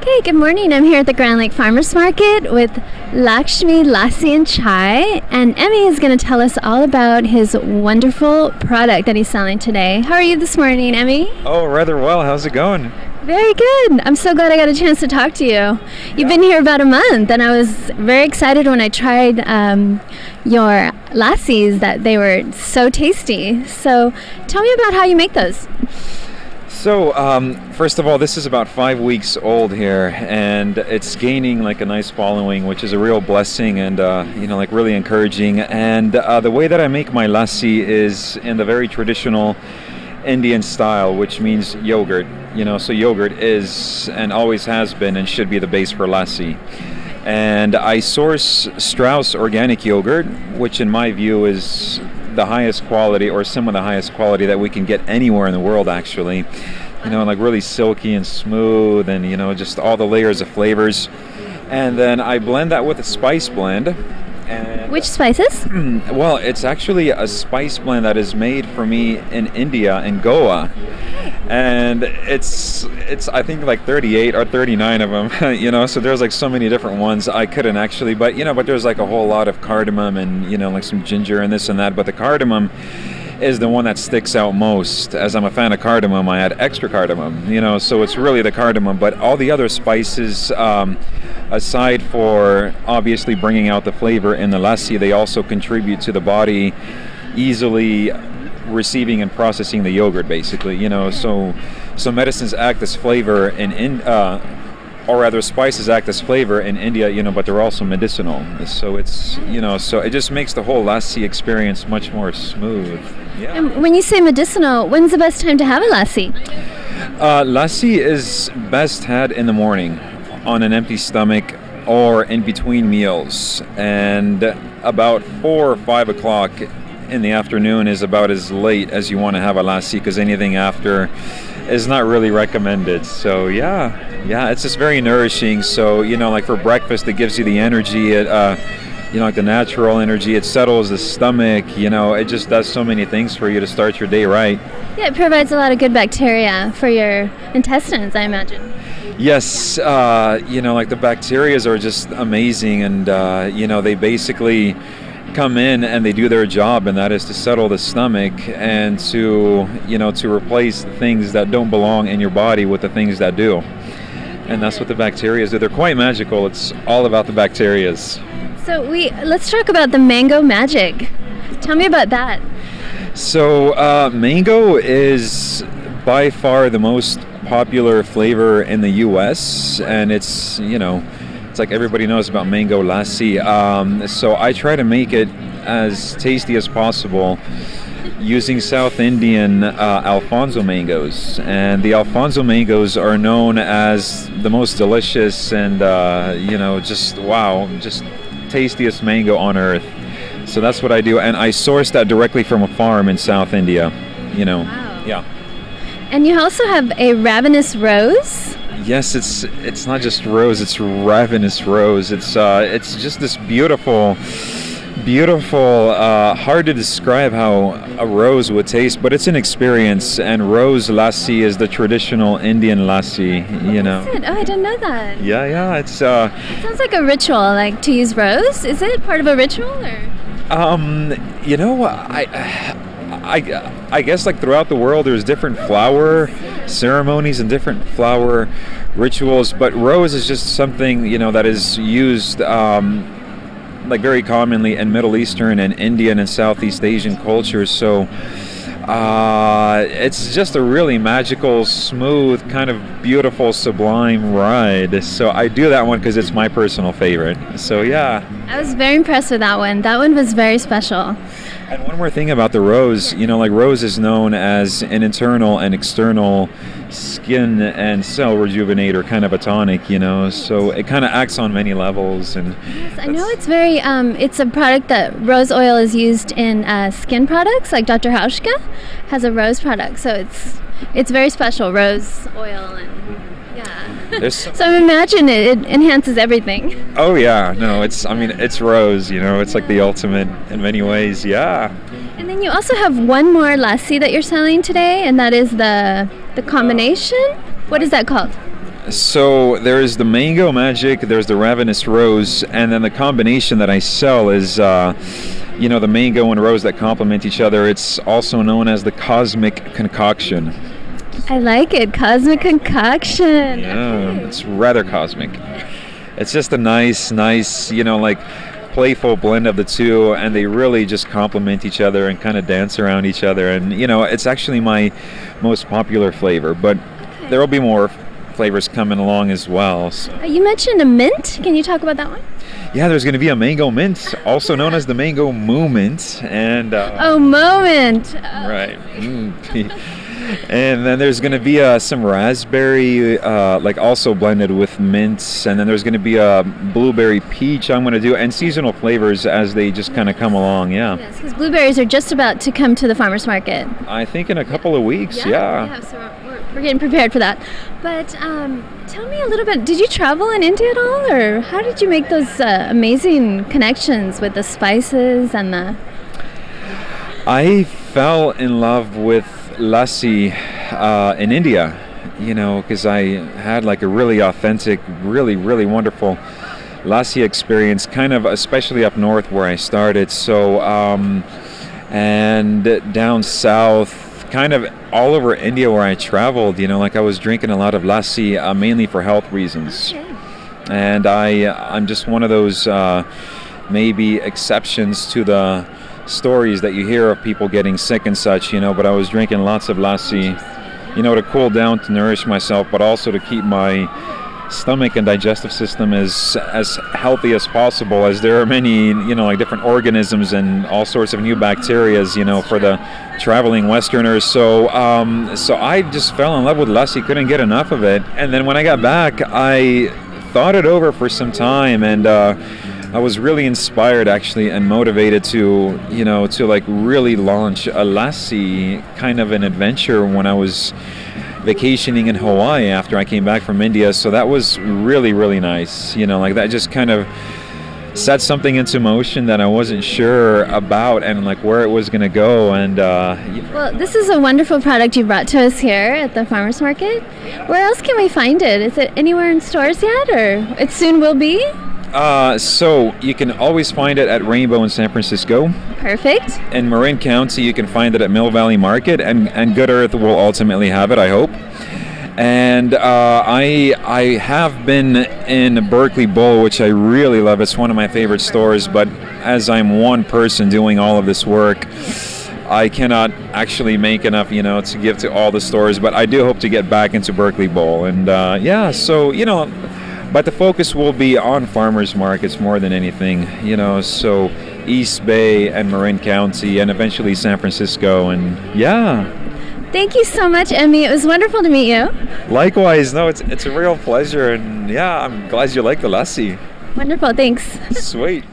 Okay, good morning. I'm here at the Grand Lake Farmers Market with Lakshmi Lassi and Chai, and Emmy is going to tell us all about his wonderful product that he's selling today. How are you this morning, Emmy? Oh, rather well. How's it going? Very good. I'm so glad I got a chance to talk to you. You've Yeah. been here about a month, and I was very excited when I tried um, your lassies that they were so tasty. So, tell me about how you make those. So, um, first of all, this is about five weeks old here, and it's gaining like a nice following, which is a real blessing and uh, you know, like really encouraging. And uh, the way that I make my lassi is in the very traditional Indian style, which means yogurt. You know, so yogurt is and always has been and should be the base for lassi. And I source Straus organic yogurt, which in my view is the highest quality or some of the highest quality that we can get anywhere in the world actually. You know, like really silky and smooth and you know, just all the layers of flavors. And then I blend that with a spice blend. And Which spices? well, it's actually a spice blend that is made for me in India in Goa, and it's it's I think like 38 or 39 of them, you know. So there's like so many different ones. I couldn't actually, but you know, but there's like a whole lot of cardamom and you know like some ginger and this and that. But the cardamom is the one that sticks out most. As I'm a fan of cardamom, I add extra cardamom, you know. So it's really the cardamom, but all the other spices. Um, aside for obviously bringing out the flavor in the lassi, they also contribute to the body easily receiving and processing the yogurt basically you know so so medicines act as flavor in in uh, or rather spices act as flavor in India you know but they're also medicinal so it's you know so it just makes the whole lassi experience much more smooth yeah And when you say medicinal, when's the best time to have a lassi? Uh, lassi is best had in the morning on an empty stomach or in between meals. And about four or five o'clock in the afternoon is about as late as you want to have a lassi because anything after is not really recommended. So, yeah, yeah, it's just very nourishing. So, you know, like for breakfast, it gives you the energy. It, uh, you know, like the natural energy, it settles the stomach. You know, it just does so many things for you to start your day right. Yeah, it provides a lot of good bacteria for your intestines, I imagine. Yes, uh, you know, like the bacterias are just amazing, and uh, you know, they basically come in and they do their job, and that is to settle the stomach and to, you know, to replace the things that don't belong in your body with the things that do. And that's what the bacteria do. They're quite magical. It's all about the bacterias. So we let's talk about the mango magic. Tell me about that. So, uh, mango is by far the most popular flavor in the U.S., and it's you know, it's like everybody knows about mango lassi. Um, so I try to make it as tasty as possible using South Indian uh, Alphonso mangoes, and the Alphonso mangoes are known as the most delicious and uh, you know just wow, just tastiest mango on earth. So that's what I do, and I source that directly from a farm in South India. You know, Wow. yeah. And you also have a ravenous rose. Yes, it's it's not just rose; it's ravenous rose. It's uh, it's just this beautiful, beautiful. Uh, hard to describe how a rose would taste, but it's an experience. And rose lassi is the traditional Indian lassi. You know. Is it? Oh, I didn't know that. Yeah, yeah. It's uh, Sounds like a ritual, like to use rose. Is it part of a ritual or? Um, you know, I, I, I guess like throughout the world, there's different flower ceremonies and different flower rituals, but rose is just something you know that is used um, like very commonly in Middle Eastern and Indian and Southeast Asian cultures. So. Uh, it's just a really magical, smooth, kind of beautiful, sublime ride. So I do that one because it's my personal favorite. So yeah, I was very impressed with that one. That one was very special. And one more thing about the rose, you know, like rose is known as an internal and external skin and cell rejuvenator, kind of a tonic, you know. So it kind of acts on many levels. And yes, I know it's very. Um, it's a product that rose oil is used in uh, skin products, like Dr. Hauschka has a rose product, so it's it's very special. Rose oil and yeah. There's some- so I imagine it, it enhances everything. oh yeah, no, it's I mean it's rose, you know, it's like the ultimate in many ways. Yeah. And then you also have one more lassi that you're selling today, and that is the the combination. What is that called? So there's the mango magic, there's the ravenous rose, and then the combination that I sell is, uh, you know, the mango and rose that complement each other. It's also known as the cosmic concoction. I like it. Cosmic concoction. Yeah, Okay. it's rather cosmic. It's just a nice, nice, you know, like playful blend of the two, and they really just complement each other and kind of dance around each other. And you know, it's actually my most popular flavor, but there will be more flavors coming along as well. So, Uh, You mentioned a mint. Can you talk about that one? yeah, there's going to be a mango mint, also known as the mango moment and uh, Oh, moment. Oh, Right. Mm. and then there's going to be uh, some raspberry, uh, like also blended with mints. And then there's going to be a blueberry peach I'm going to do, and seasonal flavors as they just kind of come along. Yeah. Yes, because blueberries are just about to come to the farmer's market. I think in a couple of weeks. Yeah. so we're, we're getting prepared for that. But um, tell me a little bit. Did you travel in India at all, or how did you make those uh, amazing connections with the spices and the? I fell in love with lassi uh, in India, you know, because I had like a really authentic, really, really wonderful lassi experience, kind of especially up north where I started. So, um, and down south, kind of all over India where I traveled, you know, like I was drinking a lot of lassi uh, mainly for health reasons and I I'm just one of those uh, maybe exceptions to the stories that you hear of people getting sick and such, you know. But I was drinking lots of lassi, you know, to cool down, to nourish myself, but also to keep my stomach and digestive system as as healthy as possible as there are many you know like different organisms and all sorts of new bacterias you know for the traveling westerners so um, so I just fell in love with lassi couldn't get enough of it and then when I got back I thought it over for some time and uh, I was really inspired actually and motivated to you know to like really launch a lassi kind of an adventure when I was vacationing in Hawaii after I came back from India. So that was really, really nice. You know, like that just kind of set something into motion that I wasn't sure about and like where it was going to go. And uh, Well, this is a wonderful product you brought to us here at the farmers market. Where else can we find it? Is it anywhere in stores yet, or it soon will be? uh, so you can always find it at Rainbow in San Francisco. Perfect. In Marin County, you can find it at Mill Valley Market, and, and Good Earth will ultimately have it, I hope. And uh, I I have been in Berkeley Bowl, which I really love. It's one of my favorite stores. But as I'm one person doing all of this work, I cannot actually make enough, you know, to give to all the stores. But I do hope to get back into Berkeley Bowl, and uh, yeah. So you know, but the focus will be on farmers markets more than anything, you know. So East Bay and Marin County, and eventually San Francisco, and yeah. Thank you so much, Emmy. It was wonderful to meet you. Likewise, no, it's it's a real pleasure, and yeah, I'm glad you like the lassi. Wonderful. Thanks. Sweet.